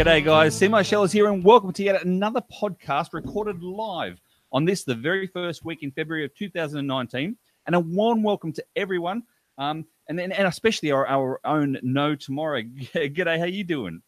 G'day, guys. C. Marshall is here, and welcome to yet another podcast recorded live on this, the very first week in February of 2019. And a warm welcome to everyone, um, and then and especially our, our own No Tomorrow. G'day, how you doing?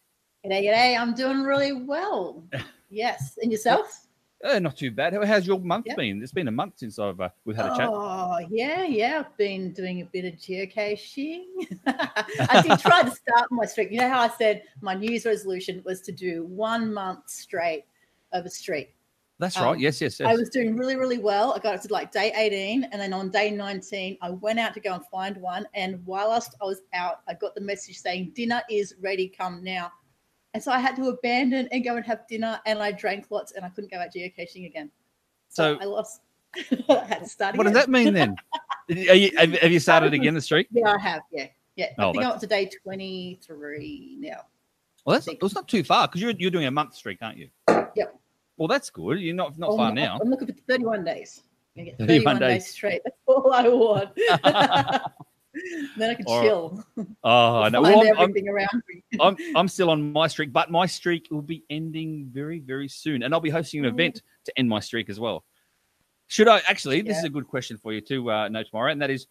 G'day, g'day. I'm doing really well. Yes, and yourself? Uh, not too bad. How, how's your month yeah. been? It's been a month since I've uh, we've had a chat. Oh yeah, yeah. I've been doing a bit of geocaching. I did try to start my streak. You know how I said my New Year's resolution was to do one month straight of a streak. That's um, right. Yes, yes, yes. I was doing really, really well. I got up to like day 18. And then on day 19, I went out to go and find one. And whilst I was out, I got the message saying, dinner is ready, come now. And so I had to abandon and go and have dinner, and I drank lots, and I couldn't go out geocaching again. So, so I lost. I had to start. What again. does that mean then? you, have, have, you started again the streak? Yeah, I have. Yeah, yeah. Oh, I think I'm up to day twenty three now. Well, that's it's not too far because you're you're doing a month streak, aren't you? Yep. Well, that's good. You're not not far now. I'm looking for 31 days. 31, 31 days. days straight. That's all I want. then I can or, chill. Oh, no. Well, I'm, everything I'm, around me. I'm, I'm still on my streak, but my streak will be ending very, very soon. And I'll be hosting an event to end my streak as well. Should I actually? This yeah. is a good question for you to uh, know tomorrow, and that is,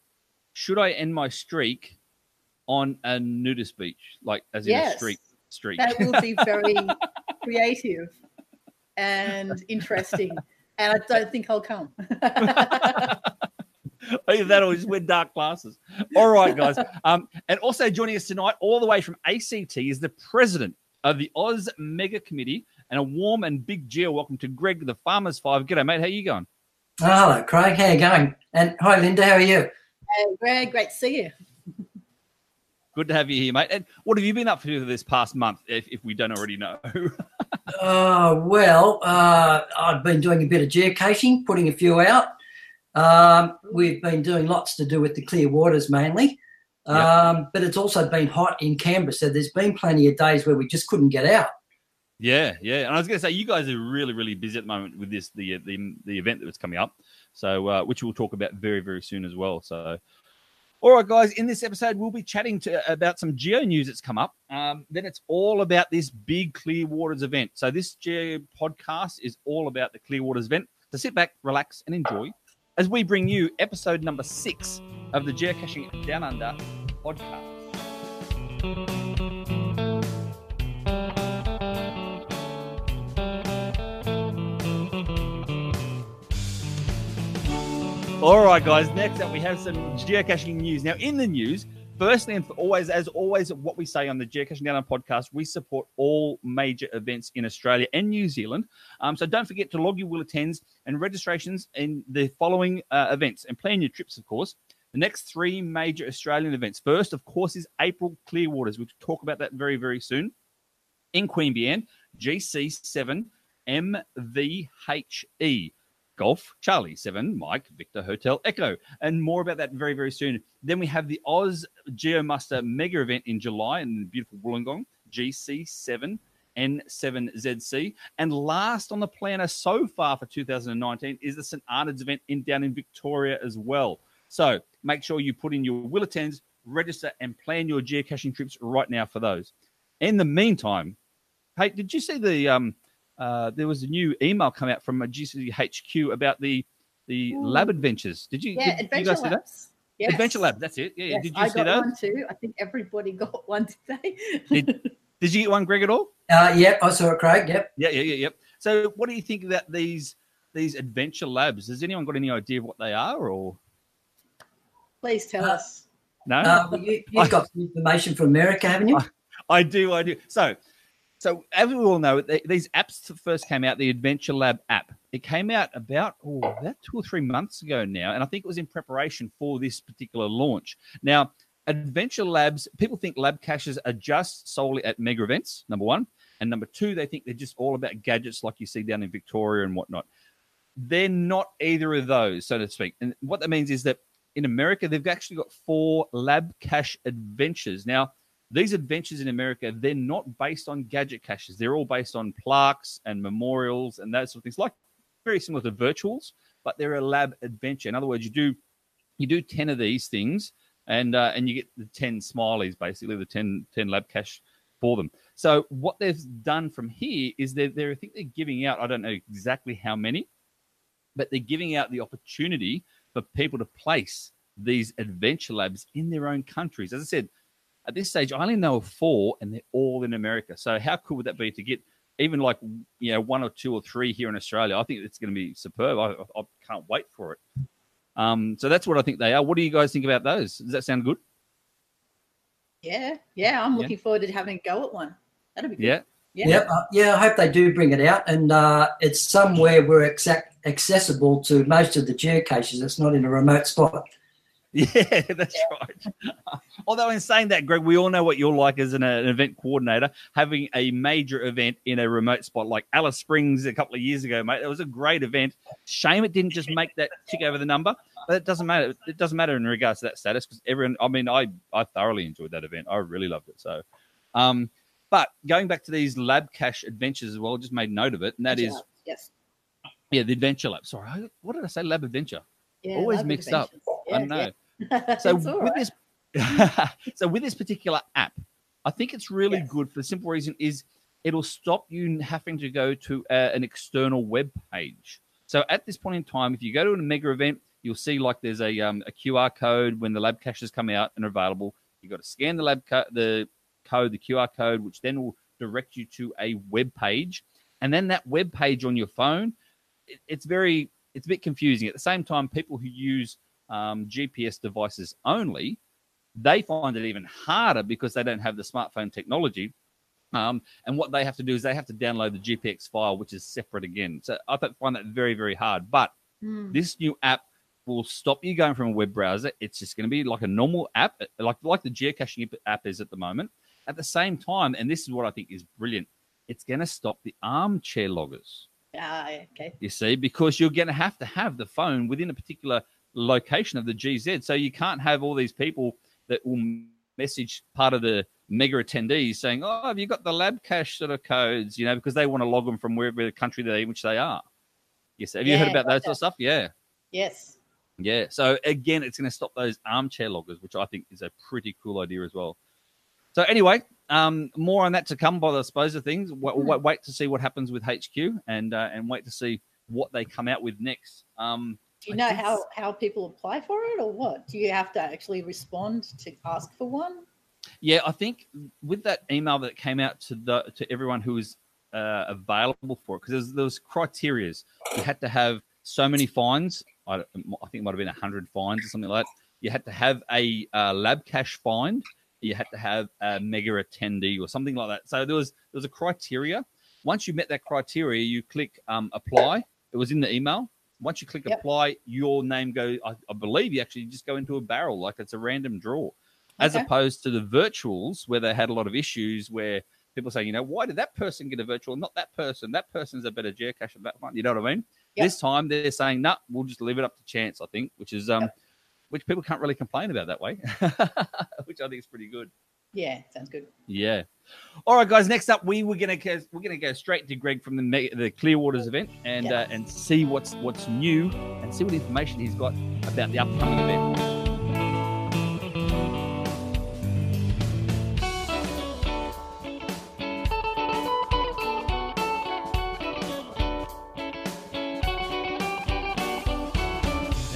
should I end my streak on a nudist beach, like as in yes, a streak? Streak. That will be very creative and interesting, and I don't think I'll come. Either that or just wear dark glasses. All right, guys. Um, and also joining us tonight, all the way from ACT, is the president of the Oz Mega Committee, and a warm and big geo welcome to Greg, the Farmers Five. G'day, mate. How you going? Oh, hello, Craig. How you going? And hi, Linda. How are you? Hey, Greg. Great to see you. Good to have you here, mate. And what have you been up to this past month, if, if we don't already know? uh, well, uh, I've been doing a bit of geocaching, putting a few out. Um, we've been doing lots to do with the Clearwaters mainly, um, but it's also been hot in Canberra. So there's been plenty of days where we just couldn't get out. Yeah, yeah. And I was going to say, you guys are really, really busy at the moment with this the the, the event that was coming up. So, uh, which we'll talk about very, very soon as well. So, all right, guys. In this episode, we'll be chatting to about some geo news that's come up. Um, then it's all about this big Clearwaters event. So, this geo podcast is all about the Clearwaters event. So, sit back, relax, and enjoy as we bring you episode number six of the Geocaching Down Under podcast. All right, guys. Next up, we have some geocaching news. Now, in the news, firstly and always, as always, what we say on the Geocaching Down podcast, we support all major events in Australia and New Zealand. Um, so don't forget to log your will attends and registrations in the following uh, events and plan your trips, of course. The next three major Australian events. First, of course, is April Clearwaters. We'll talk about that very, very soon. In Queen Queanbeyan, GC7 MVHE. Golf Charlie 7 Mike Victor Hotel Echo. And more about that very, very soon. Then we have the Oz Geomuster mega event in July in beautiful Wollongong, GC7 N7ZC. And last on the planner so far for 2019 is the St. Arnaud's event in down in Victoria as well. So make sure you put in your will attends, register, and plan your geocaching trips right now for those. In the meantime, hey, did you see the um uh, there was a new email come out from a GCHQ about the the Ooh. lab adventures. Did you? Yeah, did, Adventure you guys Labs. See that? Yes. Adventure Lab. That's it. Yeah. Yes, did you I see got that? one too. I think everybody got one today. did, did you get one, Greg, at all? Uh, yep, I saw it, Craig. Yep. Yeah, yeah, yeah, yep. So, what do you think about these these adventure labs? Has anyone got any idea of what they are, or? Please tell uh, us. No. Uh, well, you, have got some information from America, haven't you? I, I do. I do. So, so as we all know, these apps first came out. The Adventure Lab app. It came out about oh, about two or three months ago now, and I think it was in preparation for this particular launch. Now, Adventure Labs, people think lab caches are just solely at mega events. Number one, and number two, they think they're just all about gadgets like you see down in Victoria and whatnot. They're not either of those, so to speak. And what that means is that in America, they've actually got four lab cache adventures. Now, these adventures in America, they're not based on gadget caches. They're all based on plaques and memorials and that sort of things, like very similar to virtuals, but they're a lab adventure. In other words, you do you do 10 of these things and uh, and you get the 10 smileys, basically, the 10, 10 lab cache for them. So what they've done from here is they're, they're I think they're giving out. I don't know exactly how many, but they're giving out the opportunity for people to place these adventure labs in their own countries. As I said, at this stage, I only know of four, and they're all in America. So how cool would that be to get even like you know one or two or three here in Australia? I think it's going to be superb. I, I can't wait for it. Um, so that's what I think they are. What do you guys think about those? Does that sound good? Yeah, yeah. I'm Yeah. looking forward to having a go at one. That'd be good. Yeah. Yeah. Yep. Uh, yeah, I hope they do bring it out, and uh, it's somewhere where exact accessible to most of the geocaches. It's not in a remote spot. Yeah, that's right. Although, in saying that, Greg, we all know what you're like as an, an event coordinator. Having a major event in a remote spot like Alice Springs a couple of years ago, mate, it was a great event. Shame it didn't just make that tick over the number, but it doesn't matter. It doesn't matter in regards to that status because everyone. I mean, I I thoroughly enjoyed that event. I really loved it. So, um, but going back to these lab cache adventures as well, just made note of it, and that is yes. yeah, the adventure lab. Sorry, what did I say? Lab adventure. Yeah, Always mixed up. adventures. I Yeah, don't know. yeah. So with right. this, so with this particular app, I think it's really Yes. good for the simple reason is it'll stop you having to go to uh, an external web page. So at this point in time, if you go to a mega event, you'll see like there's a, um, a QR code when the lab caches come out and are available. You've got to scan the lab co- the code, the QR code, which then will direct you to a web page, and then that web page on your phone, it, it's very it's a bit confusing. At the same time, people who use um, GPS devices only, they find it even harder because they don't have the smartphone technology. Um, and what they have to do is they have to download the GPX file, which is separate again. So I find that very, very hard. But Hmm. this new app will stop you going from a web browser. It's just going to be like a normal app, like like the geocaching app is at the moment. At the same time, and this is what I think is brilliant, it's going to stop the armchair loggers. Ah, okay. You see, because you're going to have to have the phone within a particular location of the GZ. So you can't have all these people that will message part of the mega attendees saying, "Oh, have you got the lab cache sort of codes?" You know, because they want to log them from wherever the country they in which they are. Yes, have you heard about that sort of stuff? Yeah, Yes. yeah. So again, it's going to stop those armchair loggers, which I think is a pretty cool idea as well. So anyway, um, more on that to come by the suppose of things. Wait, Hmm. wait, wait to see what happens with HQ and uh, and wait to see what they come out with next. Um, Do you I know how, how people apply for it or what? Do you have to actually respond to ask for one? Yeah, I think with that email that came out to the to everyone who was uh, available for it, because there was, criterias. You had to have so many fines. I, I think it might have been hundred fines or something like that. You had to have a uh, lab cache find. You had to have a mega attendee or something like that. So there was there was a criteria. Once you met that criteria, you click um, apply. It was in the email. Once you click Yep. apply, your name goes. I, I believe you actually just go into a barrel, like it's a random draw as Okay. opposed to the virtuals where they had a lot of issues where people say, you know, why did that person get a virtual, not that person? That person's a better geocache than that one. You know what I mean? Yep. This time they're saying, no, we'll just leave it up to chance. I think, which is um, Yep. which people can't really complain about that way, which I think is pretty good. Yeah, sounds good. Yeah. All right, guys. Next up, we were gonna go, we're gonna go straight to Greg from the the Clearwaters event and uh, and see what's what's new and see what information he's got about the upcoming event.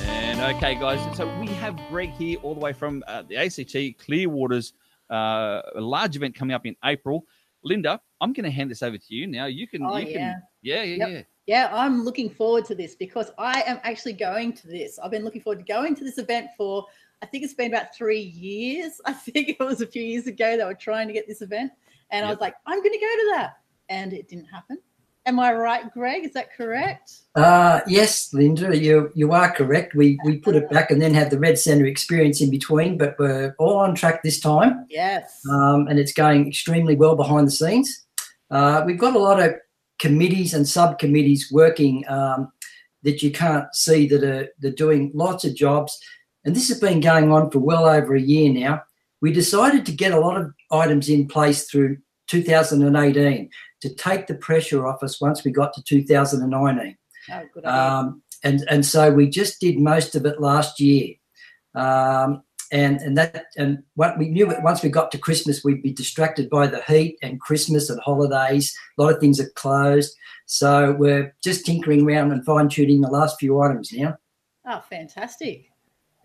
And okay, guys, so we have Greg here all the way from uh, the ACT Clearwaters, uh, a large event coming up in April. Linda, I'm going to hand this over to you now. You can, Oh, you yeah. can, yeah, yeah, Yep. yeah. Yeah, I'm looking forward to this because I am actually going to this. I've been looking forward to going to this event for, I think it's been about three years. I think it was a few years ago they were trying to get this event. And I was like, I'm going to go to that. And it didn't happen. Am I right, Greg? Is that correct? Uh, yes, Linda, you you are correct. We we put it back and then had the Red Centre experience in between, but we're all on track this time, Yes. um, and it's going extremely well behind the scenes. Uh, we've got a lot of committees and subcommittees working um, that you can't see that are they're doing lots of jobs, and this has been going on for well over a year now. We decided to get a lot of items in place through 2018 to take the pressure off us once we got to 2019. Oh, good. Um, and and so we just did most of it last year. Um, and and that and what we knew once we got to Christmas, we'd be distracted by the heat and Christmas and holidays. A lot of things are closed, so we're just tinkering around and fine tuning the last few items now. Oh, fantastic!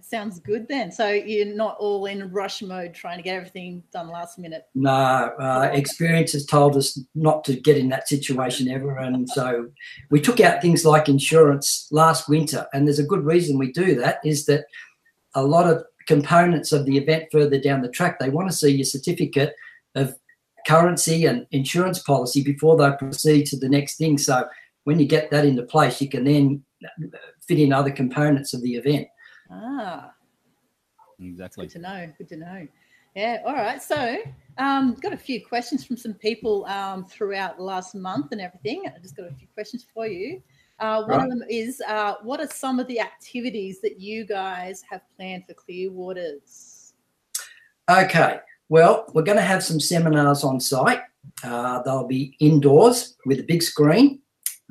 Sounds good then. So you're not all in rush mode trying to get everything done last minute. No, uh, experience has told us not to get in that situation ever, and so we took out things like insurance last winter. And there's a good reason we do that is that a lot of components of the event further down the track, they want to see your certificate of currency and insurance policy before they proceed to the next thing. So when you get that into place, you can then fit in other components of the event. Ah, Exactly. good to know. Good to know. Yeah. All right. So, um, got a few questions from some people um, throughout the last month and everything. I just got a few questions for you. Uh, one Right. of them is, uh, what are some of the activities that you guys have planned for Clearwaters? Okay, well, we're going to have some seminars on site. Uh, they'll be indoors with a big screen.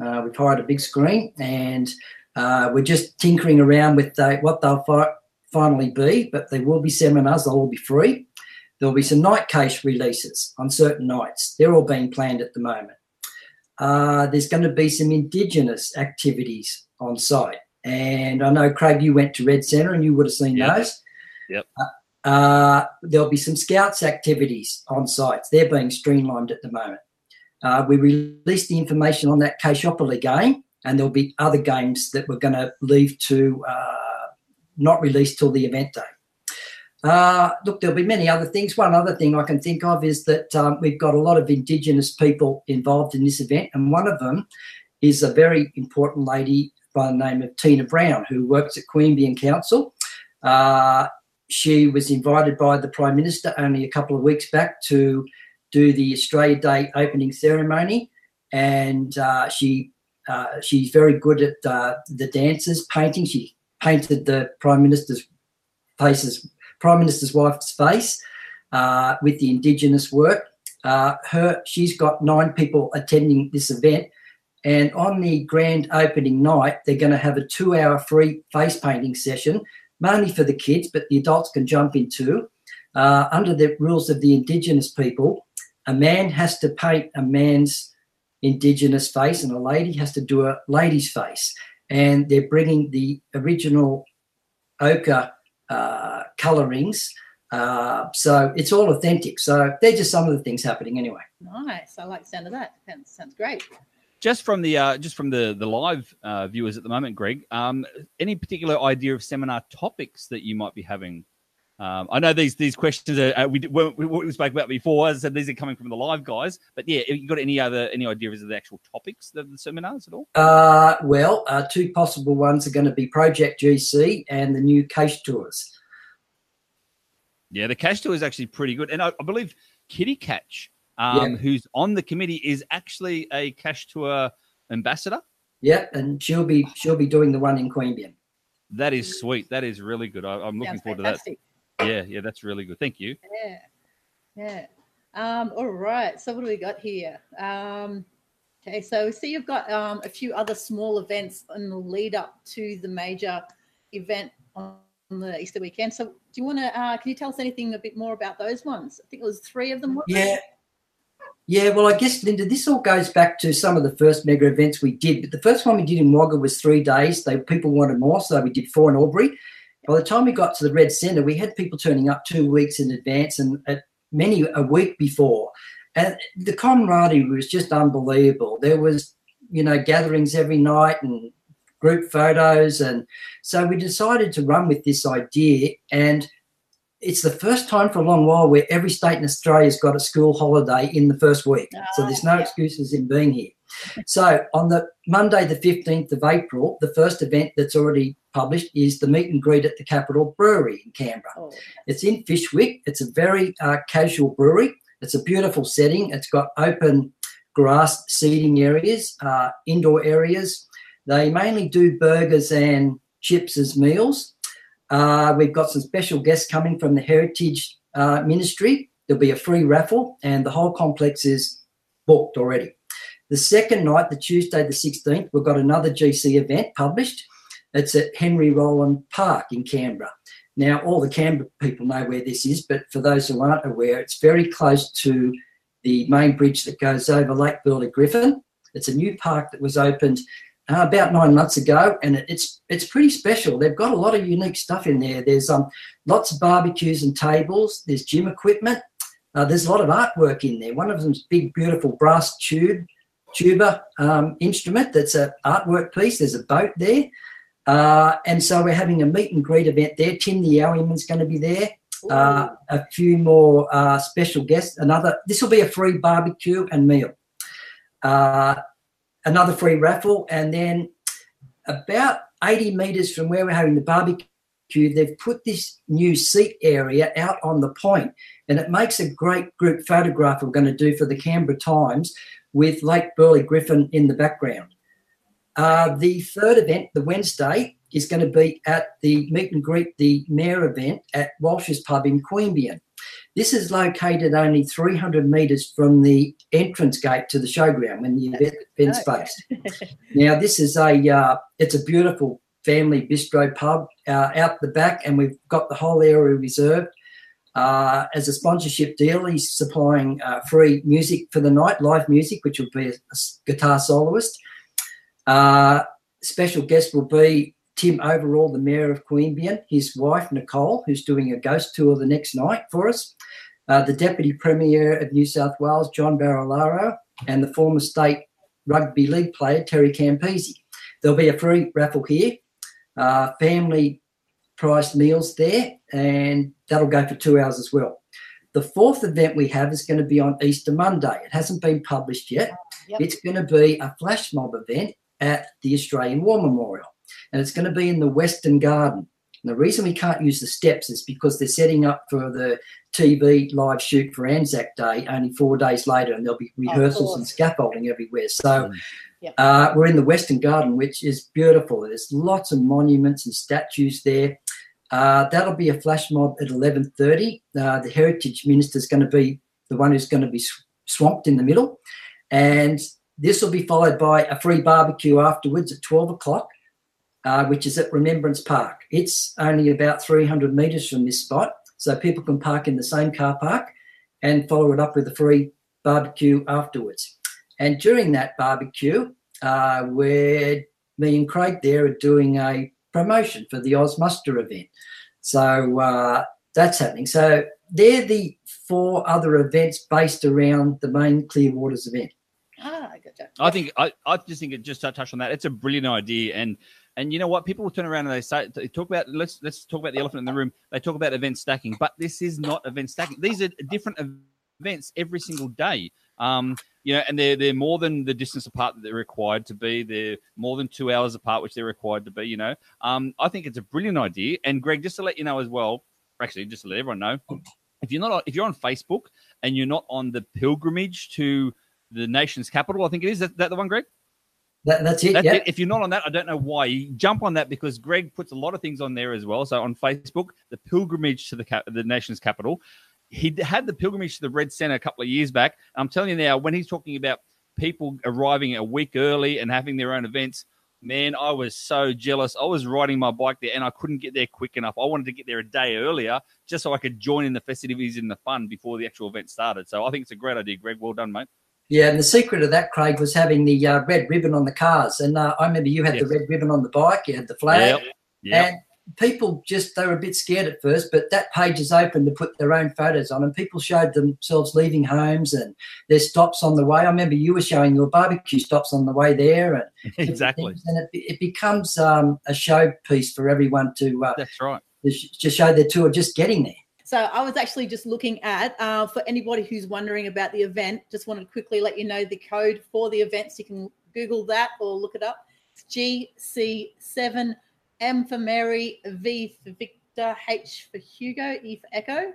Uh, we've hired a big screen and uh, we're just tinkering around with the, what they'll fi- finally be, but there will be seminars, they'll all be free. There'll be some night case releases on certain nights. They're all being planned at the moment. Uh, there's going to be some Indigenous activities on site. And I know, Craig, you went to Red Centre and you would have seen Yep. those. Yep. Uh, there'll be some scouts activities on sites. They're being streamlined at the moment. Uh, we released the information on that Cachopoly game, and there'll be other games that we're going to leave to uh, not release till the event day. Uh, look, there'll be many other things. One other thing I can think of is that um, we've got a lot of Indigenous people involved in this event, and one of them is a very important lady by the name of Tina Brown, who works at Queanbeyan Council. Uh, she was invited by the Prime Minister only a couple of weeks back to do the Australia Day opening ceremony, and uh, she uh, she's very good at uh, the dances, painting. She painted the Prime Minister's faces, Prime Minister's wife's face uh, with the Indigenous work. Uh, her she's got nine people attending this event, and on the grand opening night, they're going to have a two-hour free face painting session mainly for the kids, but the adults can jump in too. Uh, under the rules of the Indigenous people, a man has to paint a man's Indigenous face and a lady has to do a lady's face. And they're bringing the original ochre uh, colorings. Uh, so it's all authentic. So they're just some of the things happening anyway. Nice. I like the sound of that. Sounds, sounds great. Just from the uh, just from the the live uh, viewers at the moment, Greg. Um, any particular idea of seminar topics that you might be having? Um, I know these these questions are uh, we, we what we spoke about before. As I said, these are coming from the live guys. But yeah, you got any other any ideas of the actual topics of the seminars at all? Uh, well, uh, two possible ones are going to be Project GC and the new cash tours. Yeah, the cash tour is actually pretty good, and I, I believe Kitty Catch, um, Yeah. who's on the committee, is actually a cash tour ambassador. Yeah, and she'll be she'll be doing the one in Queanbeyan. That is sweet. That is really good. I, I'm looking Sounds forward fantastic. to that. Yeah, yeah, that's really good. Thank you. Yeah. Yeah. Um, all right. So what do we got here? Um, okay, so we see you've got um, a few other small events in the lead up to the major event on the Easter weekend. So do you want to? Uh, can you tell us anything a bit more about those ones? I think it was three of them. wasn't it? Yeah. Yeah, well, I guess, Linda, this all goes back to some of the first mega events we did. But the first one we did in Wagga was three days. They people wanted more, so we did four in Albury. By the time we got to the Red Centre, we had people turning up two weeks in advance and at many a week before. And the camaraderie was just unbelievable. There was, you know, gatherings every night and group photos. And so we decided to run with this idea. And it's the first time for a long while where every state in Australia's got a school holiday in the first week. so oh, there's no yeah. excuses in being here. So on the Monday, the 15th of April, the first event that's already published is the meet and greet at the Capital Brewery in Canberra. Oh, It's in Fyshwick. It's a very uh, casual brewery. It's a beautiful setting. It's got open grass seating areas, uh, indoor areas. They mainly do burgers and chips as meals. Uh, we've got some special guests coming from the Heritage uh, Ministry. There'll be a free raffle, and the whole complex is booked already. The second night, the Tuesday, the 16th, we've got another GC event published. It's at Henry Rolland Park in Canberra. Now, all the Canberra people know where this is, but for those who aren't aware, it's very close to the main bridge that goes over Lake Burley Griffin. It's a new park that was opened uh, about nine months ago, and it, it's it's pretty special. They've got a lot of unique stuff in there. There's um lots of barbecues and tables. There's gym equipment. Uh, there's a lot of artwork in there. One of them's big, beautiful brass tube tuba um, instrument. That's an artwork piece. There's a boat there, uh, and so we're having a meet and greet event there. Tim the Yowieman's going to be there. Uh, a few more uh, special guests. Another. This will be a free barbecue and meal. Uh, another free raffle, and then about 80 meters from where we're having the barbecue, they've put this new seat area out on the point, and it makes a great group photograph we're going to do for the Canberra Times with Lake Burley Griffin in the background. Uh, the third event, the Wednesday, is going to be at the meet and greet the mayor event at Walsh's Pub in Queanbeyan. This is located only 300 metres from the entrance gate to the showground when the event, event's based. now, this is a uh, it's a beautiful family bistro pub uh, out the back, and we've got the whole area reserved. Uh, as a sponsorship deal, he's supplying uh, free music for the night, live music, which will be a, a guitar soloist. Uh, special guest will be Tim Overall, the Mayor of Queanbeyan, his wife Nicole, who's doing a ghost tour the next night for us, uh, the Deputy Premier of New South Wales, John Barilaro, and the former state rugby league player, Terry Campese. There'll be a free raffle here, uh, family priced meals there, and that'll go for two hours as well. The fourth event we have is going to be on Easter Monday. It hasn't been published yet. Yep. It's going to be a flash mob event at the Australian War Memorial, and it's going to be in the Western Garden. And the reason we can't use the steps is because they're setting up for the TV live shoot for Anzac Day only four days later, and there'll be rehearsals and scaffolding everywhere. So yep. uh, we're in the Western Garden, which is beautiful. There's lots of monuments and statues there. Uh, that'll be a flash mob at 11.30. Uh, the Heritage Minister is going to be the one who's going to be swamped in the middle. And this will be followed by a free barbecue afterwards at 12 o'clock, uh, which is at Remembrance Park. It's only about 300 metres from this spot. So people can park in the same car park and follow it up with a free barbecue afterwards. And during that barbecue, uh, where me and Craig there are doing a promotion for the Oz Muster event. So uh, that's happening. So they're the four other events based around the main Clearwaters event. Ah, I gotcha. I think I, I just think it just to touch on that. It's a brilliant idea, and and you know what? People will turn around and they say they talk about let's let's talk about the elephant in the room. They talk about event stacking, but this is not event stacking. These are different events every single day. Um, you know, and they're they're more than the distance apart that they're required to be. They're more than two hours apart, which they're required to be. You know, um, I think it's a brilliant idea. And Greg, just to let you know as well, actually, just to let everyone know, if you're not on, if you're on Facebook and you're not on the pilgrimage to the nation's capital, I think it is that, that the one, Greg. That, that's it. That's yeah. It. If you're not on that, I don't know why. You jump on that because Greg puts a lot of things on there as well. So on Facebook, the pilgrimage to the cap- the nation's capital he had the pilgrimage to the Red Centre a couple of years back. I'm telling you now, when he's talking about people arriving a week early and having their own events, man, I was so jealous. I was riding my bike there and I couldn't get there quick enough. I wanted to get there a day earlier just so I could join in the festivities and the fun before the actual event started. So I think it's a great idea, Greg. Well done, mate. Yeah, and the secret of that, Craig, was having the uh, red ribbon on the cars. And uh, I remember you had yes. the red ribbon on the bike, you had the flag. Yep. Yep. And people just they were a bit scared at first, but that page is open to put their own photos on, and people showed themselves leaving homes and their stops on the way. I remember you were showing your barbecue stops on the way there, and exactly, and it, it becomes um, a showpiece for everyone to. Uh, That's right. To show their tour, just getting there. So I was actually just looking at uh, for anybody who's wondering about the event. Just wanted to quickly let you know the code for the events. You can Google that or look it up. It's GC seven M for Mary, V for Victor, H for Hugo, E for Echo,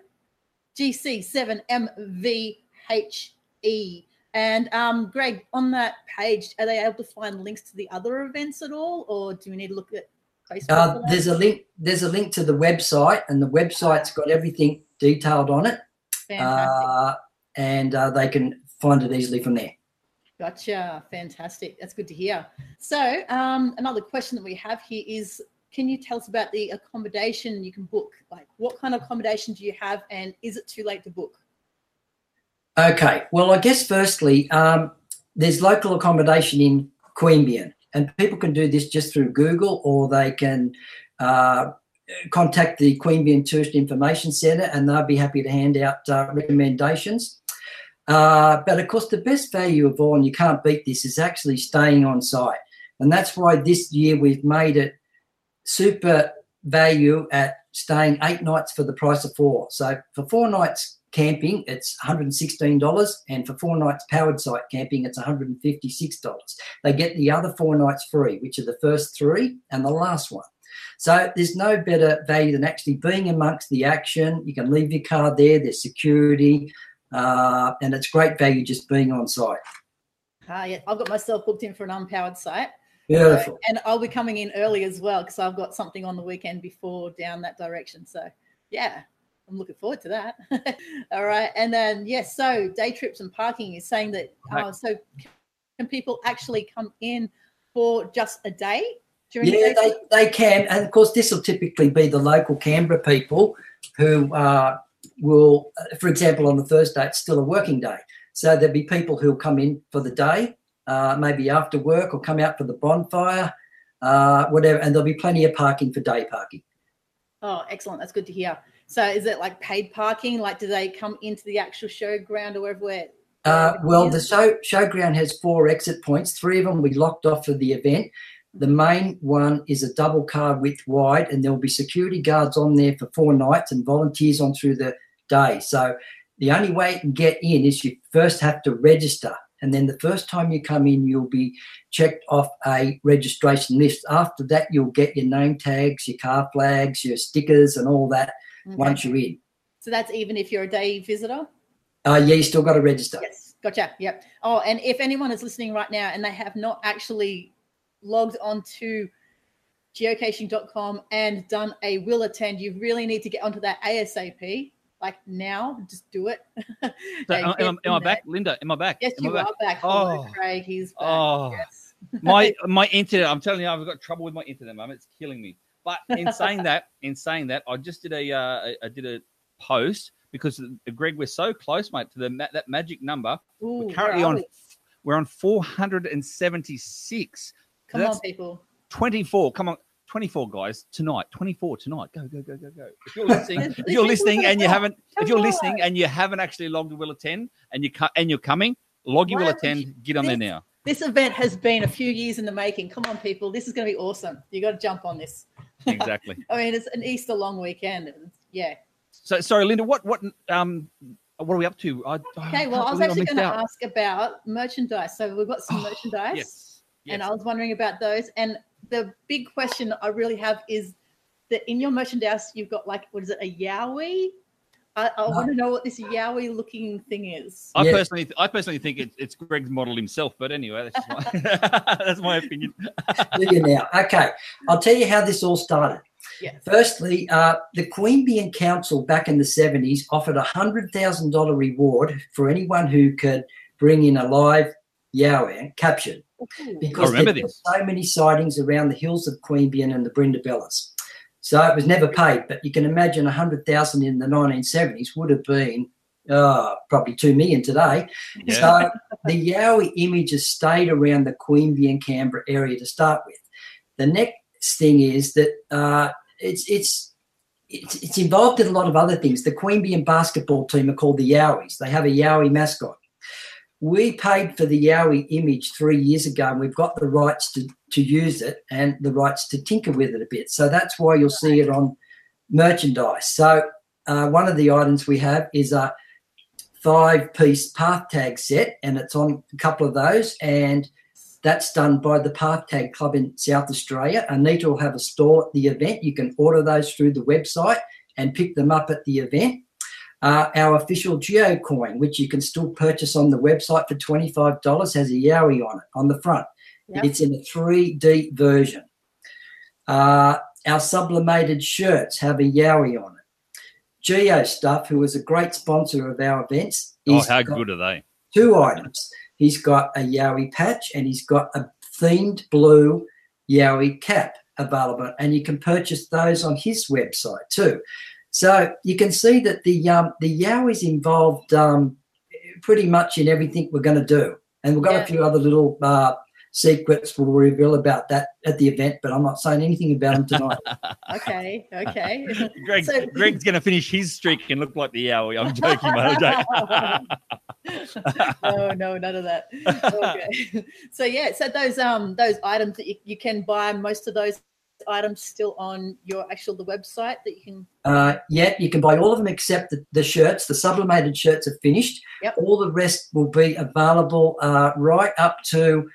GC7MVHE. And um, Greg, on that page, are they able to find links to the other events at all, or do we need to look at Facebook? Uh, there's a link. There's a link to the website, and the website's got everything detailed on it. Fantastic. Uh, and uh, they can find it easily from there. Gotcha. Fantastic. That's good to hear. So, um, another question that we have here is can you tell us about the accommodation you can book? Like, what kind of accommodation do you have, and is it too late to book? Okay. Well, I guess firstly, um, there's local accommodation in Queanbeyan, and people can do this just through Google, or they can uh, contact the Queanbeyan Tourist Information Centre, and they'll be happy to hand out uh, recommendations. Uh, but of course, the best value of all, and you can't beat this, is actually staying on site. And that's why this year we've made it super value at staying eight nights for the price of four. So for four nights camping, it's $116. And for four nights powered site camping, it's $156. They get the other four nights free, which are the first three and the last one. So there's no better value than actually being amongst the action. You can leave your car there, there's security, uh, and it's great value just being on site. Uh, yeah, I've got myself booked in for an unpowered site. Beautiful. And I'll be coming in early as well because I've got something on the weekend before down that direction. So, yeah, I'm looking forward to that. All right. And then, yes, so day trips and parking is saying that. Uh, so, can people actually come in for just a day? During yeah, the day they, they can. And of course, this will typically be the local Canberra people who uh, will, for example, on the Thursday, it's still a working day. So there'll be people who'll come in for the day, uh, maybe after work, or come out for the bonfire, uh, whatever. And there'll be plenty of parking for day parking. Oh, excellent. That's good to hear. So, is it like paid parking? Like, do they come into the actual showground or wherever? Where, Uh, well, the show, showground has four exit points. Three of them we locked off for the event. The main one is a double car width wide, and there will be security guards on there for four nights and volunteers on through the day. So the only way you can get in is you first have to register. And then the first time you come in, you'll be checked off a registration list. After that, you'll get your name tags, your car flags, your stickers, and all that Okay. once you're in. So that's even if you're a day visitor. Uh, yeah, you still got to register. Yes, gotcha. Yep. Oh, and if anyone is listening right now and they have not actually logged onto geocaching.com and done a will attend, you really need to get onto that ASAP. Like now, just do it. So, am, am, I back, Linda? Am I back? Yes, Am you back? are back. Hello, Oh. Craig. He's back. Oh. Yes. my my internet. I'm telling you, I've got trouble with my internet, at the moment. It's killing me. But in saying that, in saying that, I just did a uh, I- did a post because uh, Greg, we're so close, mate, to the ma- that magic number. Ooh, We're currently on we? we're on 476. Come on, people. 24. Come on. 24 guys tonight 24 tonight go go go go go if you're listening if you're listening and you haven't if you're listening and you haven't actually logged will attend and you cu- and you're coming log Why will attend get on there now This event has been a few years in the making. Come on, people. This is going to be awesome. You got to jump on this. exactly I mean, it's an Easter long weekend. Yeah. so sorry linda what what um what are we up to I, Okay. Well, I was actually going to ask about merchandise. So we've got some Oh, merchandise. yes, Yes. and. I was wondering about those. And the big question I really have is that in your merchandise, you've got like, what is it, a Yowie? I, I want to know what this Yowie looking thing is. I Yeah. personally, I personally think it, it's Greg's model himself. But anyway, that's just my, that's my opinion. You now? Okay, I'll tell you how this all started. Yes. Firstly, uh, the Queanbeyan Council back in the 70s offered a $100,000 reward for anyone who could bring in a live Yowie captured Ooh. Because there were so many sightings around the hills of Queanbeyan and the Brindabellas. So it was never paid, but you can imagine 100,000 in the 1970s would have been uh, probably 2 million today. Yeah. So the Yowie images stayed around the Queanbeyan Canberra area to start with. The next thing is that uh, it's it's it's it's involved in a lot of other things. The Queanbeyan basketball team are called the Yowies. They have a Yowie mascot. We paid for the Yowie image three years ago, and we've got the rights to to use it and the rights to tinker with it a bit. So that's why you'll see it on merchandise. So uh, one of the items we have is a five piece path tag set, and it's on a couple of those. And that's done by the Path Tag Club in South Australia. Anita will have a store at the event. You can order those through the website and pick them up at the event. Uh, our official Geo coin, which you can still purchase on the website for $25, has a Yowie on it on the front. Yep. It's in a 3D version. Uh, our sublimated shirts have a Yowie on it. Geo Stuff, who is a great sponsor of our events, Oh, he's how good are they? two items. He's got a Yowie patch and he's got a themed blue Yowie cap. available, and you can purchase those on his website too. So you can see that the um, the Yowie is involved um, pretty much in everything we're going to do, and we've got Yeah. a few other little uh, secrets we'll reveal about that at the event. But I'm not saying anything about them tonight. Okay, okay. Greg, So- Greg's going to finish his streak and look like the Yowie. I'm joking, mate. I'm joking. no, no, none of that. Okay. so yeah, so those um those items that you, you can buy, most of those items still on your actual the website that you can Uh, yeah, you can buy all of them except the, the shirts. The sublimated shirts are finished. Yep. All the rest will be available uh, right up to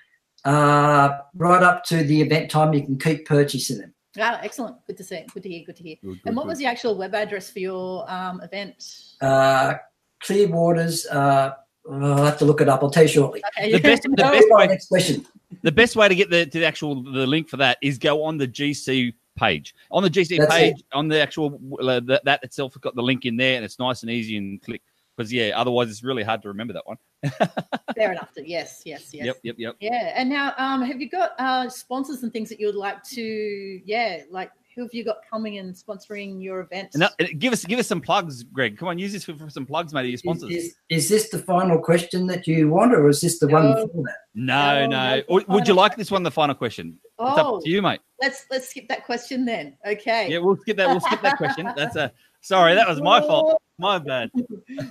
uh, right up to the event time. You can keep purchasing them. Ah, excellent. Good to see. Good to hear. Good to hear. Good, And what good. was the actual web address for your um, event? Uh, Clearwater's. Uh, I'll have to look it up. I'll tell you shortly. Okay. The best- the best- Right, next question. the best way to get the to the actual the link for that is go on the GC page. On the GC That's page, on the actual uh, that, that itself got the link in there, and it's nice and easy and click. Because yeah, otherwise it's really hard to remember that one. Fair enough. Yes, yes, yes. Yep, yep, yep. Yeah. And now, um, have you got uh, sponsors and things that you would like to? Yeah, like who have you got coming and sponsoring your event? And that, uh, give us give us some plugs, Greg. Come on, use this for, for some plugs, mate. Of your sponsors. is, is this the final question that you want, or is this the one No. before that? no, No, no. no, Or would you like this one? The final question. It's oh, up to you, mate. let's let's skip that question then. Okay. Yeah, we'll skip that. We'll skip that question. That's a sorry. That was my fault. My bad.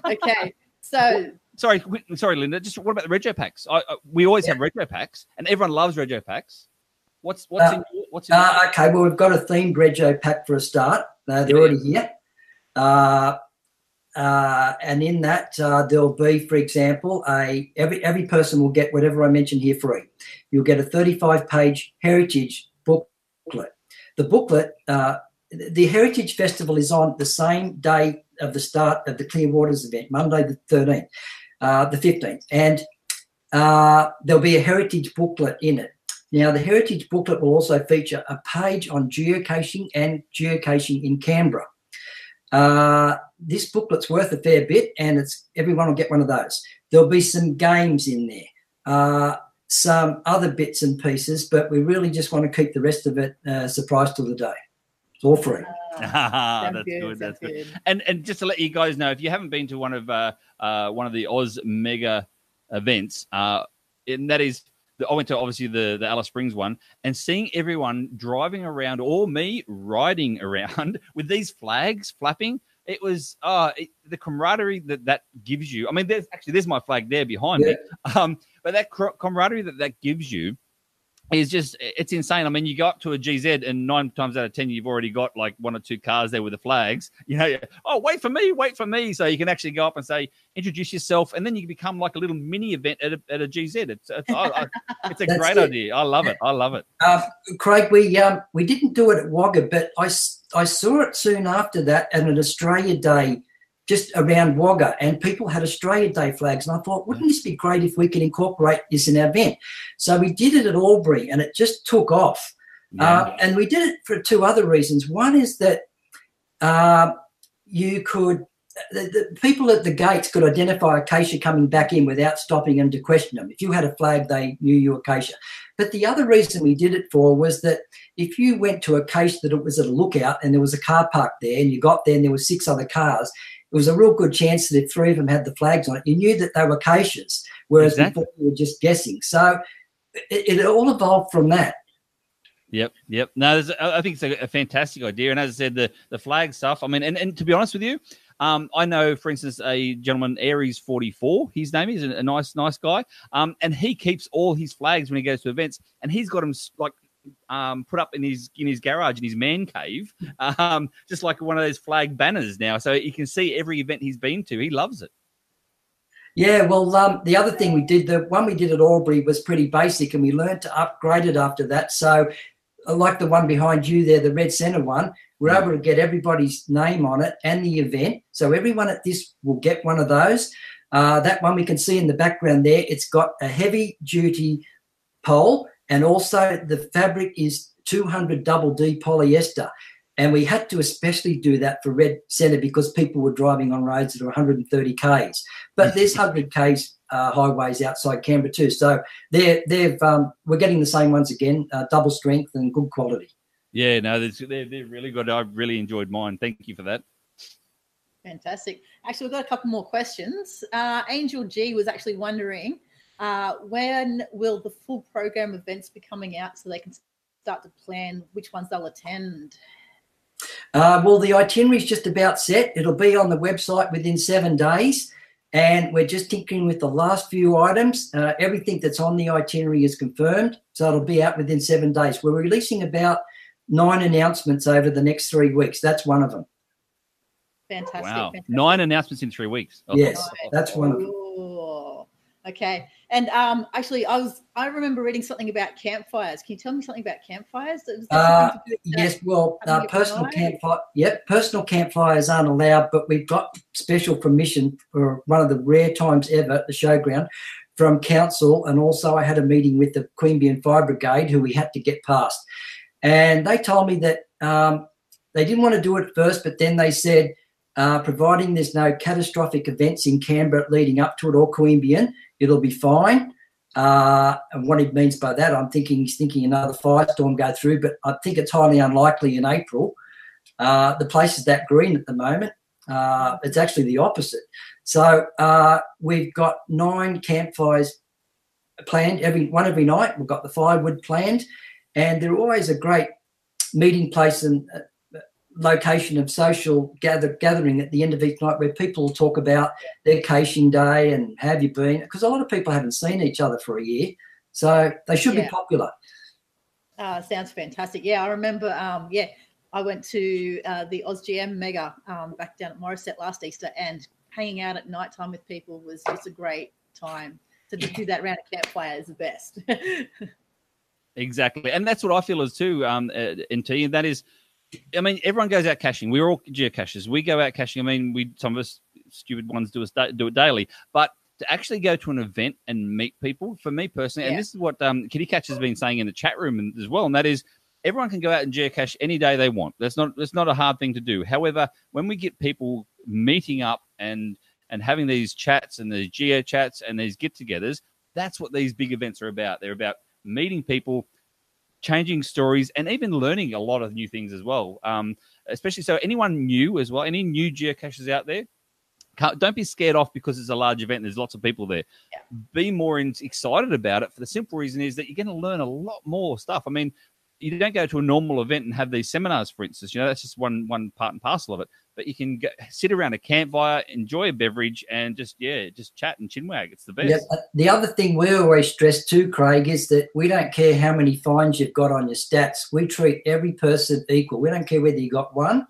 okay. So Sorry, sorry, Linda. Just what about the Rego packs? I, I, we always have Rego packs, and everyone loves Rego packs. What's what's Uh, in your- what's in your- Uh, okay, well, we've got a themed Rego pack for a start. Uh, they're Yeah. already here. Uh, uh, and in that, uh, there'll be, for example, a every every person will get whatever I mentioned here free. You'll get a 35 page heritage booklet. The booklet, uh, the Heritage Festival is on the same day of the start of the Clearwaters event, Monday the 13th, uh, the 15th, and uh, there'll be a heritage booklet in it. Now, the heritage booklet will also feature a page on geocaching and geocaching in Canberra. Uh, this booklet's worth a fair bit, and it's everyone will get one of those. There'll be some games in there, uh, some other bits and pieces, but we really just want to keep the rest of it uh, surprise till the day. It's all free. Ah, that's good, good. That's good. good. And and just to let you guys know, if you haven't been to one of uh, uh, one of the Oz Mega events, uh, and that is, I went to obviously the the Alice Springs one, and seeing everyone driving around, or me riding around with these flags flapping, it was uh it, the camaraderie that that gives you. I mean, there's actually there's my flag there behind me, um, but that camaraderie that that gives you is just it's insane. I mean, you go up to a GZ and nine times out of ten you've already got like one or two cars there with the flags. You know, oh wait for me, wait for me. So you can actually go up and say introduce yourself, and then you become like a little mini event at a, at a GZ. It's it's, I, I, it's a great it. idea. I love it. I love it. Uh, Craig, we um, we didn't do it at Wagga, but I I saw it soon after that at an Australia Day just around Wagga, and people had Australia Day flags. And I thought, wouldn't this be great if we could incorporate this in our event? So we did it at Albury, and it just took off. Uh, and we did it for two other reasons. One is that uh, you could, the, the people at the gates could identify Acacia coming back in without stopping them to question them. If you had a flag, they knew you were Acacia. But the other reason we did it for was that if you went to a case that it was at a lookout and there was a car park there and you got there and there were six other cars, it was a real good chance that if three of them had the flags on it, you knew that they were acacias, whereas Exactly. before you were just guessing. So it, it all evolved from that. Yep, yep. No, there's- I I think it's a, a fantastic idea. And as I said, the the flag stuff. I mean, and, and to be honest with you, um, I know, for instance, a gentleman, Aries forty four. His name is a, a nice, nice guy. Um, and he keeps all his flags when he goes to events, and he's got them like um put up in his in his garage in his man cave, um, just like one of those flag banners now, so you can see every event he's been to. He loves it. Yeah, well, um, the other thing we did, the one we did at Albury was pretty basic, and we learned to upgrade it after that. So, uh, like the one behind you there, the red center one, we're able to get everybody's name on it and the event. So everyone at this will get one of those. Uh, that one we can see in the background there. It's got a heavy duty pole, and also the fabric is 200 double D polyester. And we had to especially do that for Red Centre because people were driving on roads that are 130 k's. But there's 100 k's uh, highways outside Canberra too. So they're they've um, we're getting the same ones again, uh, double strength and good quality. Yeah, no, they're, they're really good. I really enjoyed mine. Thank you for that. Fantastic. Actually, we've got a couple more questions. Uh, Angel G was actually wondering uh, when will the full program events be coming out so they can start to plan which ones they'll attend? Uh, well, the itinerary is just about set. It'll be on the website within seven days. And we're just tinkering with the last few items. Uh, everything that's on the itinerary is confirmed. So it'll be out within seven days. We're releasing about nine announcements over the next three weeks. That's one of them. Fantastic. Wow, fantastic. nine announcements in three weeks. Oh, Yes, that's one of them. Okay. And um, actually, I was I remember reading something about campfires. Can you tell me something about campfires? That Uh, something to do with that? Yes, well, uh, personal campfire. Yep, personal campfires aren't allowed, but we've got special permission for one of the rare times ever at the showground from council, and also I had a meeting with the Queanbeyan Fire Brigade, who we had to get past, and they told me that um, they didn't want to do it first, but then they said, uh, providing there's no catastrophic events in Canberra leading up to it or Queanbeyan, it'll be fine. Uh, and what he means by that, I'm thinking he's thinking another firestorm go through, but I think it's highly unlikely in April. Uh, the place is that green at the moment. Uh, it's actually the opposite. So uh, we've got nine campfires planned every one every night. We've got the firewood planned, and they're always a great meeting place and location of social gather gathering at the end of each night where people talk about their caching day and have you been because a lot of people haven't seen each other for a year so they should Yeah. be popular Uh, sounds fantastic. Yeah, I remember. Um, yeah, I went to uh, the OzGM Mega um, back down at Morisset last Easter, and hanging out at night time with people was just a great time. To do that round a campfire is the best. Exactly, and that's what I feel as too. Um, uh, NT, and that is, I mean, everyone goes out caching. We're all geocachers. We go out caching. I mean, we some of us stupid ones do us do it daily, but to actually go to an event and meet people, for me personally, Yeah. and this is what um, Kitty Catch has been saying in the chat room as well, and that is. Everyone can go out and geocache any day they want. That's not that's not a hard thing to do. However, when we get people meeting up and and having these chats and these geo chats and these get-togethers, that's what these big events are about. They're about meeting people, changing stories, and even learning a lot of new things as well. Um, especially so, anyone new as well, any new geocachers out there, don't be scared off because it's a large event. And there's lots of people there. Yeah. Be more in, excited about it for the simple reason is that you're going to learn a lot more stuff. I mean, you don't go to a normal event and have these seminars, for instance. You know, that's just one one part and parcel of it. But you can sit around a campfire, enjoy a beverage, and just yeah, just chat and chinwag. It's the best. Yeah, the other thing we always stress too, Craig, is that we don't care how many fines you've got on your stats. We treat every person equal. We don't care whether you got one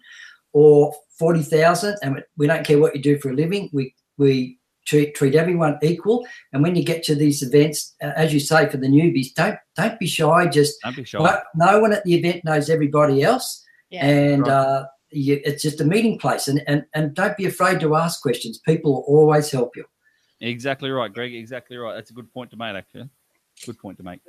or forty thousand, and we don't care what you do for a living. We we treat treat everyone equal. And when you get to these events, uh, as you say, for the newbies, don't don't be shy. Just Don't be shy. no, no one at the event knows everybody else, yeah, and Right. uh, you, it's just a meeting place. And, and and don't be afraid to ask questions. People will always help you. Exactly right, Greg. Exactly right. That's a good point to make, actually. Good point to make.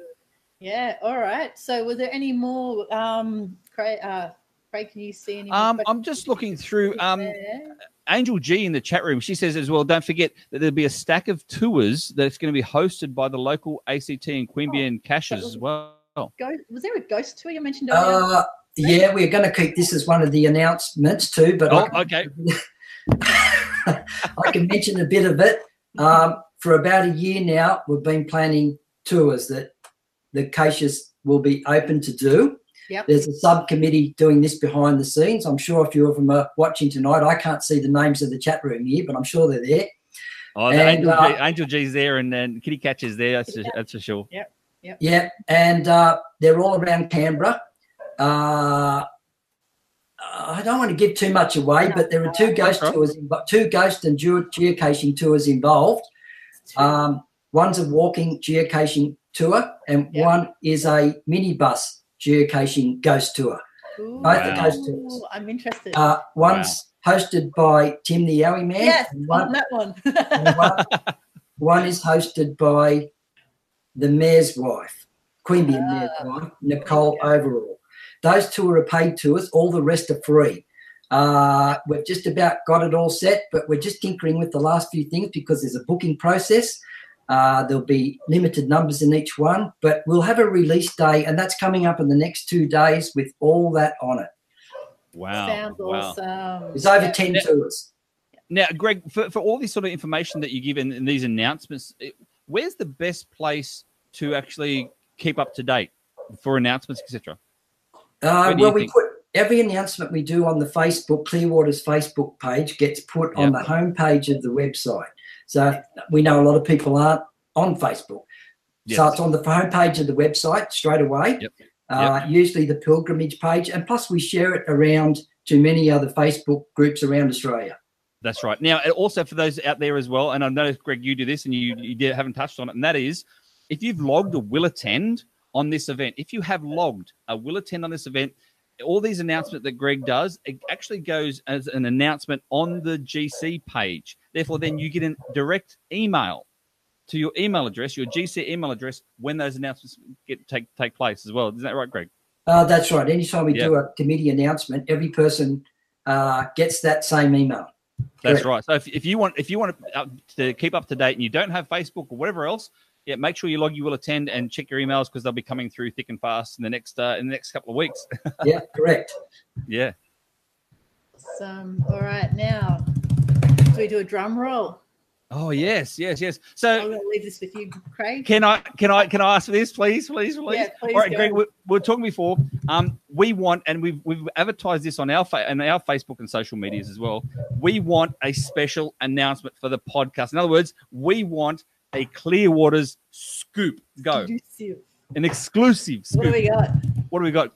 yeah. All right. So, was there any more? Um, Craig, uh, Craig, can you see any? Um, I'm just looking through. Um, there? Angel G in the chat room, she says as well, don't forget that there'll be a stack of tours that's going to be hosted by the local ACT and Queanbeyan caches as well. Go, was there a ghost tour you mentioned earlier? Uh, yeah, we're going to keep this as one of the announcements too, but Oh, I, okay. I can mention a bit of it. Um, for about a year now, we've been planning tours that the caches will be open to do. Yep. There's a subcommittee doing this behind the scenes. I'm sure a few of them are watching tonight. I can't see the names of the chat room here, but I'm sure they're there. Oh, the And, Angel, uh, G, Angel G's there and then Kitty Catch is there. That's, that's for sure. Yep. Yep. Yeah, and uh, they're all around Canberra. Uh, I don't want to give too much away, but there are two ghost Okay. tours, two ghost and geo- geocaching tours involved. Um, one's a walking geocaching tour, and Yeah. one is a minibus geocaching ghost tour. Ooh, both the ghost tours. I'm interested. Uh, one's hosted by Tim the Yowie Man. yes, and one, that one. one, one is hosted by the mayor's wife, Queanbeyan mayor's wife, Nicole Overall. Those two are paid tours. All the rest are free. Uh, we've just about got it all set, but we're just tinkering with the last few things because there's a booking process. Uh, there'll be limited numbers in each one, but we'll have a release day, and that's coming up in the next two days with all that on it. Wow. Sounds wow. awesome. There's over 10 Yeah. tours. Now, Greg, for, for all this sort of information that you give in, in these announcements, it- where's the best place to actually keep up to date for announcements, etc.? Uh, well, we think? put every announcement we do on the Facebook, Clearwaters Facebook page, gets put on the homepage of the website. So we know a lot of people aren't on Facebook. So it's on the homepage of the website straight away. Yep. Uh, Usually the pilgrimage page, and plus we share it around to many other Facebook groups around Australia. That's right. Now, also for those out there as well, and I know Greg, you do this, and you you haven't touched on it, and that is, if you've logged a will attend on this event, if you have logged a will attend on this event, all these announcements that Greg does, it actually goes as an announcement on the GC page. Therefore, then you get a direct email to your email address, your GC email address, when those announcements get take take place as well. Is that right, Greg? Uh, that's right. Anytime we Yeah. do a committee announcement, every person uh, gets that same email. That's Correct. right. So if, if you want if you want to, uh, to keep up to date and you don't have Facebook or whatever else, yeah, make sure you log you will attend and check your emails because they'll be coming through thick and fast in the next uh, in the next couple of weeks. yeah, correct. yeah. Awesome. All right, now do we do a drum roll? Oh yes, yes, yes. So I'm going to leave this with you, Craig. can I can I can I ask for this, please, please, please? Yeah, please All right, go. Greg. We, we were talking before. Um, we want, and we've we've advertised this on our fa- and our Facebook and social medias as well. We want a special announcement for the podcast. In other words, we want a Clearwaters scoop. Go Elusive. an exclusive scoop. What do we got? What do we got?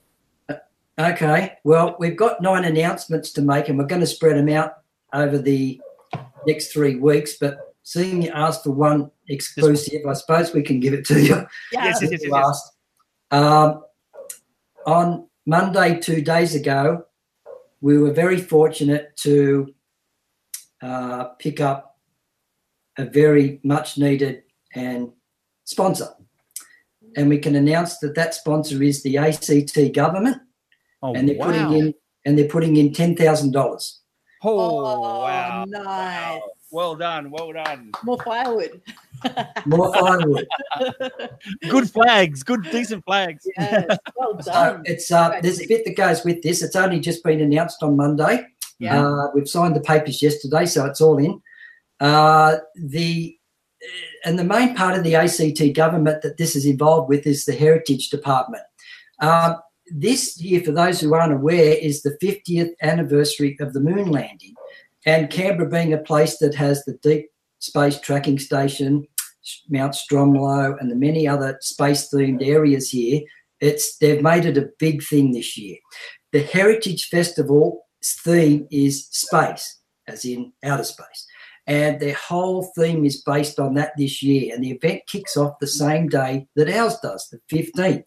Okay. Well, we've got nine announcements to make, and we're going to spread them out over the next three weeks. But seeing you asked for one exclusive, I suppose we can give it to you. Yeah. Yes, yes, yes, yes. Um, on Monday, two days ago, we were very fortunate to uh, pick up a very much needed and sponsor. And we can announce that that sponsor is the ACT government, Oh, and they're wow. putting in and they're putting in ten thousand dollars. Oh, wow. nice. Wow. Well done. Well done. More firewood. More firewood. Good flags. Good, decent flags. yes. Well So done. it's uh, there's a bit that goes with this. It's only just been announced on Monday. Yeah. Uh, we've signed the papers yesterday, so it's all in. Uh, the and the main part of the ACT government that this is involved with is the Heritage Department. Um, this year, for those who aren't aware, is the 50th anniversary of the moon landing, and Canberra being a place that has the Deep Space Tracking Station, Mount Stromlo, and the many other space-themed areas here, it's they've made it a big thing this year. The Heritage Festival theme is space, as in outer space. And their whole theme is based on that this year. And the event kicks off the same day that ours does, the 15th.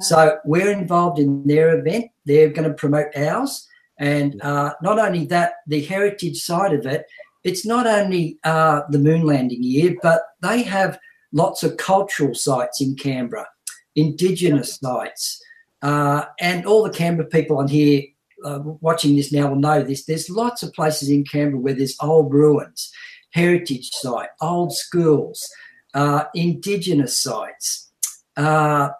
So we're involved in their event. They're going to promote ours. And uh, not only that, the heritage side of it, it's not only uh, the moon landing year, but they have lots of cultural sites in Canberra, Indigenous sites. Uh, and all the Canberra people on here uh, watching this now will know this. There's lots of places in Canberra where there's old ruins, heritage site, old schools, uh, Indigenous sites, uh,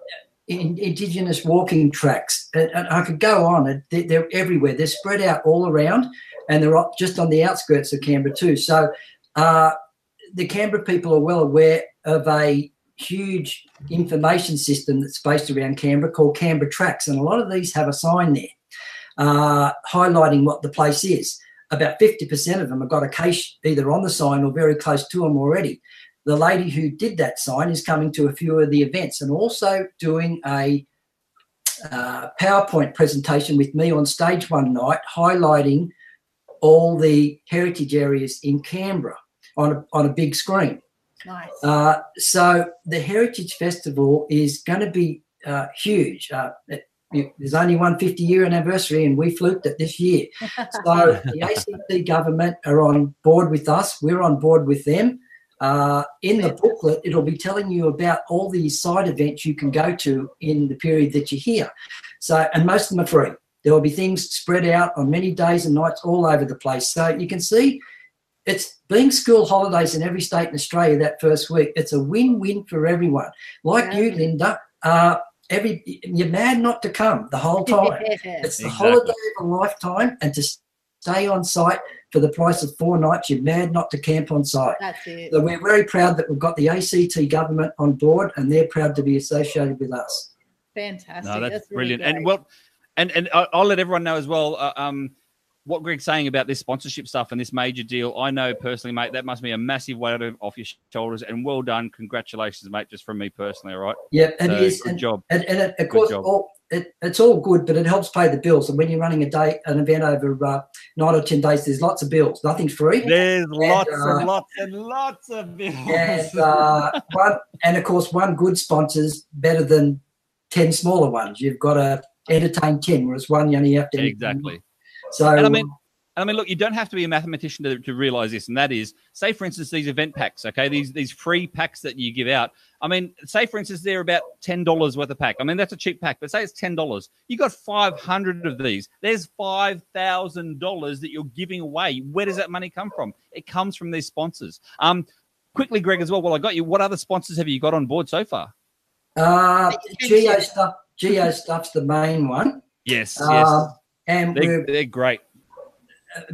in, Indigenous walking tracks. And, and I could go on. They're, they're everywhere. They're spread out all around, and they're just on the outskirts of Canberra too. So uh, the Canberra people are well aware of a huge information system that's based around Canberra called Canberra Tracks, and a lot of these have a sign there uh, highlighting what the place is. About 50% of them have got a case either on the sign or very close to them already. The lady who did that sign is coming to a few of the events and also doing a uh, PowerPoint presentation with me on stage one night, highlighting all the heritage areas in Canberra on a, on a big screen. Nice. Uh, so the Heritage Festival is going to be uh, huge. Uh, it, it- there's only one 50 year anniversary, and we fluked it this year. So the ACT government are on board with us. We're on board with them. Uh, in the booklet, it'll be telling you about all the side events you can go to in the period that you're here. So, and most of them are free. There will be things spread out on many days and nights all over the place. So you can see it's being school holidays in every state in Australia that first week. It's a win-win for everyone. Like Yeah. you, Linda, uh, every you're mad not to come the whole time. It's the Exactly. holiday of a lifetime, and to stay on site for the price of four nights, you're mad not to camp on site. That's it. So we're very proud that we've got the ACT government on board, and they're proud to be associated with us. Fantastic. No, that's, really brilliant. And well, and and I- I'll let everyone know as well. Uh, um, what Greg's saying about this sponsorship stuff and this major deal, I know personally, mate, that must be a massive weight off your shoulders. And well done, congratulations, mate, just from me personally. All right, Yeah, it So, is, good and, job. and, and it, of course, all, it, it's all good, but it helps pay the bills. And when you're running a day, an event over uh, nine or ten days, there's lots of bills. Nothing's free. There's lots uh, and lots and lots of bills. and uh, one, and of course, one good sponsor's better than ten smaller ones. You've got to entertain ten, whereas one you only have to entertain exactly. One. So, And I mean, and I mean, look, you don't have to be a mathematician to, to realize this, and that is, say, for instance, these event packs, okay, these these free packs that you give out. I mean, say, for instance, they're about ten dollars worth of pack. I mean, that's a cheap pack, but say it's ten dollars. You got five hundred of these. There's five thousand dollars that you're giving away. Where does that money come from? It comes from these sponsors. Um, quickly, Greg, as well. well, I got you, what other sponsors have you got on board so far? uh, Geo stuff, Geo stuff's the main one, Yes, yes, Um, and they're, we're they're great.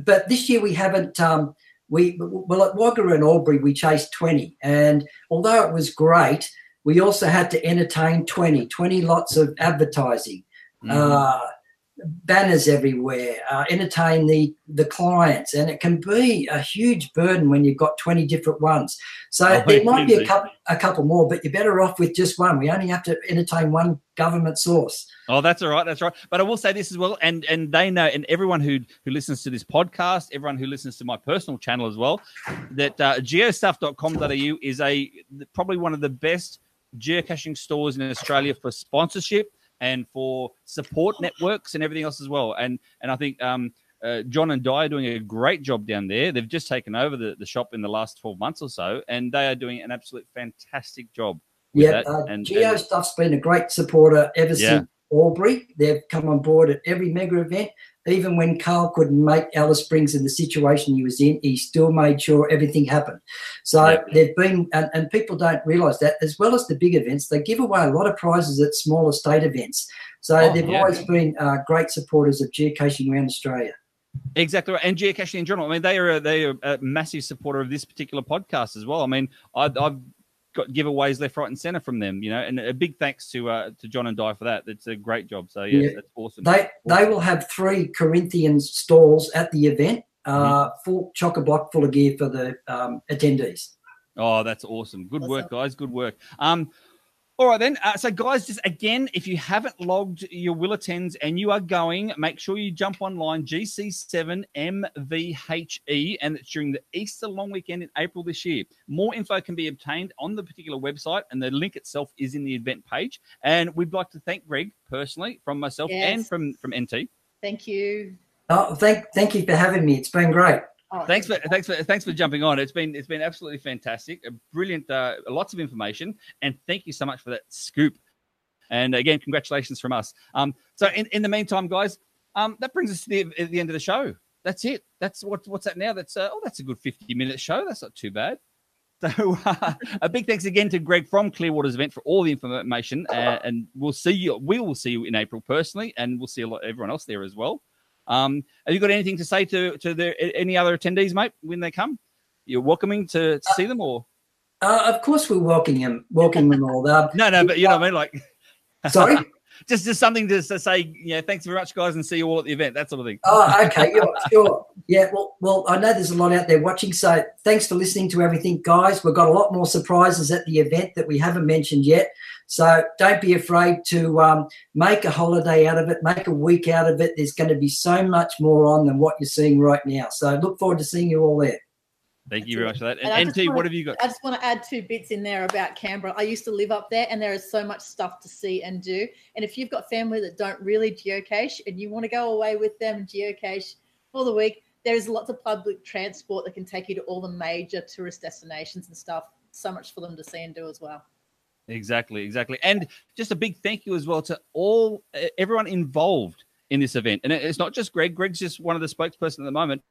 but this year we haven't. Um, we well at Wagga and Albury we chased twenty, and although it was great, we also had to entertain 20, 20 lots of advertising, Mhm. uh, banners everywhere, uh, entertain the the clients, and it can be a huge burden when you've got twenty different ones. So Oh, there might be a couple a couple more, but you're better off with just one. We only have to entertain one government source. Oh, that's all right. That's right. But I will say this as well, and and they know, and everyone who who listens to this podcast, everyone who listens to my personal channel as well, that uh, geostuff.com.au is a probably one of the best geocaching stores in Australia for sponsorship and for support networks and everything else as well. And and I think um, uh, John and Di are doing a great job down there. They've just taken over the, the shop in the last twelve months or so, and they are doing an absolute fantastic job. Yeah, uh, and, Geo and- Stuff's been a great supporter ever Yeah. since Albury. They've come on board at every mega event. Even when Carl couldn't make Alice Springs in the situation he was in, he still made sure everything happened. So Yeah. they've been, and, and people don't realise that, as well as the big events, they give away a lot of prizes at smaller state events. So Oh, they've yeah. always been uh, great supporters of geocaching around Australia. Exactly right, and geocaching in general. I mean, they are a, they are a massive supporter of this particular podcast as well. I mean, I, I've got giveaways left, right, and center from them. You know, and a big thanks to uh, to John and Di for that. It's a great job. So yeah, Yeah. that's awesome. They they will have three Corinthians stalls at the event, uh, Mm-hmm. full chock a block full of gear for the um, attendees. Oh, that's awesome. Good work, Awesome. guys. Good work. Um, all right then. Uh, so, guys, just again, if you haven't logged your will attends and you are going, make sure you jump online GC7MVHE, E, and it's during the Easter long weekend in April this year. More info can be obtained on the particular website, and the link itself is in the event page. And we'd like to thank Greg personally, from myself and from from NT. Thank you. Oh, thank thank you for having me. It's been great. Oh, Thanks for thanks for thanks for jumping on. It's been it's been absolutely fantastic. A brilliant, uh, lots of information, and thank you so much for that scoop. And again, congratulations from us. Um, so in, in the meantime, guys, um, that brings us to the, the end of the show. That's it. That's what what's that now? That's uh, oh, that's a good fifty minute show. That's not too bad. So uh, a big thanks again to Greg from Clearwaters event for all the information, uh, and we'll see you. We will see you in April personally, and we'll see a lot everyone else there as well. Um, have you got anything to say to to the, any other attendees, mate, when they come? You're welcoming to, to see them, or Uh, of course, we're welcoming them, welcoming them all. Uh, no, no, but you know what I mean, like sorry. just just something to, to say. Yeah, thanks very much, guys, and see you all at the event. That sort of thing. Oh, okay. Yeah, sure. Yeah. Well, well, I know there's a lot out there watching. So thanks for listening to everything, guys. We've got a lot more surprises at the event that we haven't mentioned yet. So don't be afraid to um, make a holiday out of it, make a week out of it. There's going to be so much more on than what you're seeing right now. So look forward to seeing you all there. Thank you very much for that. And And NT, wanna- what have you got? I just want to add two bits in there about Canberra. I used to live up there, and there is so much stuff to see and do. And if you've got family that don't really geocache and you want to go away with them and geocache for the week, there's lots of public transport that can take you to all the major tourist destinations and stuff. So much for them to see and do as well. Exactly, exactly. And just a big thank you as well to all everyone involved in this event. And it's not just Greg. Greg's just one of the spokesperson at the moment.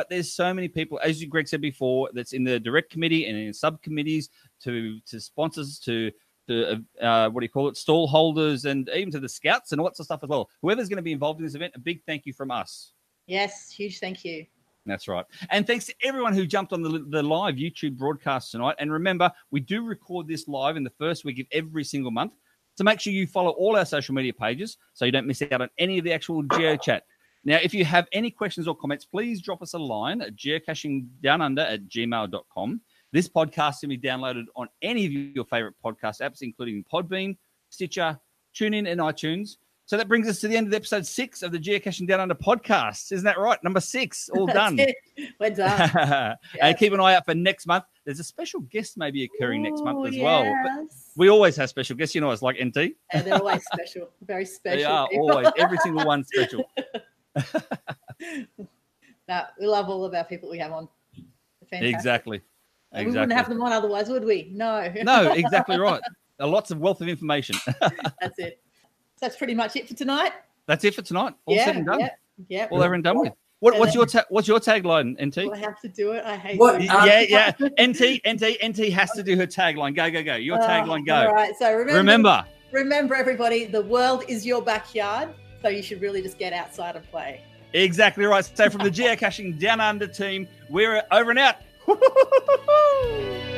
But there's so many people, as you Greg said before, that's in the direct committee and in subcommittees to to sponsors to to uh, what do you call it, stall holders, and even to the scouts and lots of stuff as well. Whoever's going to be involved in this event, a big thank you from us. Yes, huge thank you. That's right. And thanks to everyone who jumped on the, the live YouTube broadcast tonight. And remember, we do record this live in the first week of every single month. So make sure you follow all our social media pages so you don't miss out on any of the actual geo chat. Now, if you have any questions or comments, please drop us a line at geocachingdownunder at gmail.com. This podcast can be downloaded on any of your favorite podcast apps, including Podbean, Stitcher, TuneIn, and iTunes. So that brings us to the end of episode six of the Geocaching Down Under podcast. Isn't that right? Number six, all done. We're done. and keep an eye out for next month. There's a special guest maybe occurring next month Ooh, as well. But we always have special guests. You know, it's like NT. Yeah, they're always special. Very special. They are people. always every single one special. No, we love all of our people we have on. They're fantastic. exactly. And We wouldn't have them on otherwise, would we? No. No, exactly right. A lots of wealth of information. That's it. So that's pretty much it for tonight. That's it for tonight. All yeah, said and done. Yeah. yeah. All over and done with. What, what's your ta- what's your tagline, NT? Do I have to do it? I hate What- it. Uh, yeah, yeah. NT, NT, NT has to do her tagline. Go, go, go. Your Oh, tagline, go. right. So remember, Remember, remember, everybody, the world is your backyard. So you should really just get outside and play. exactly right. So from the geocaching down under team, we're over and out.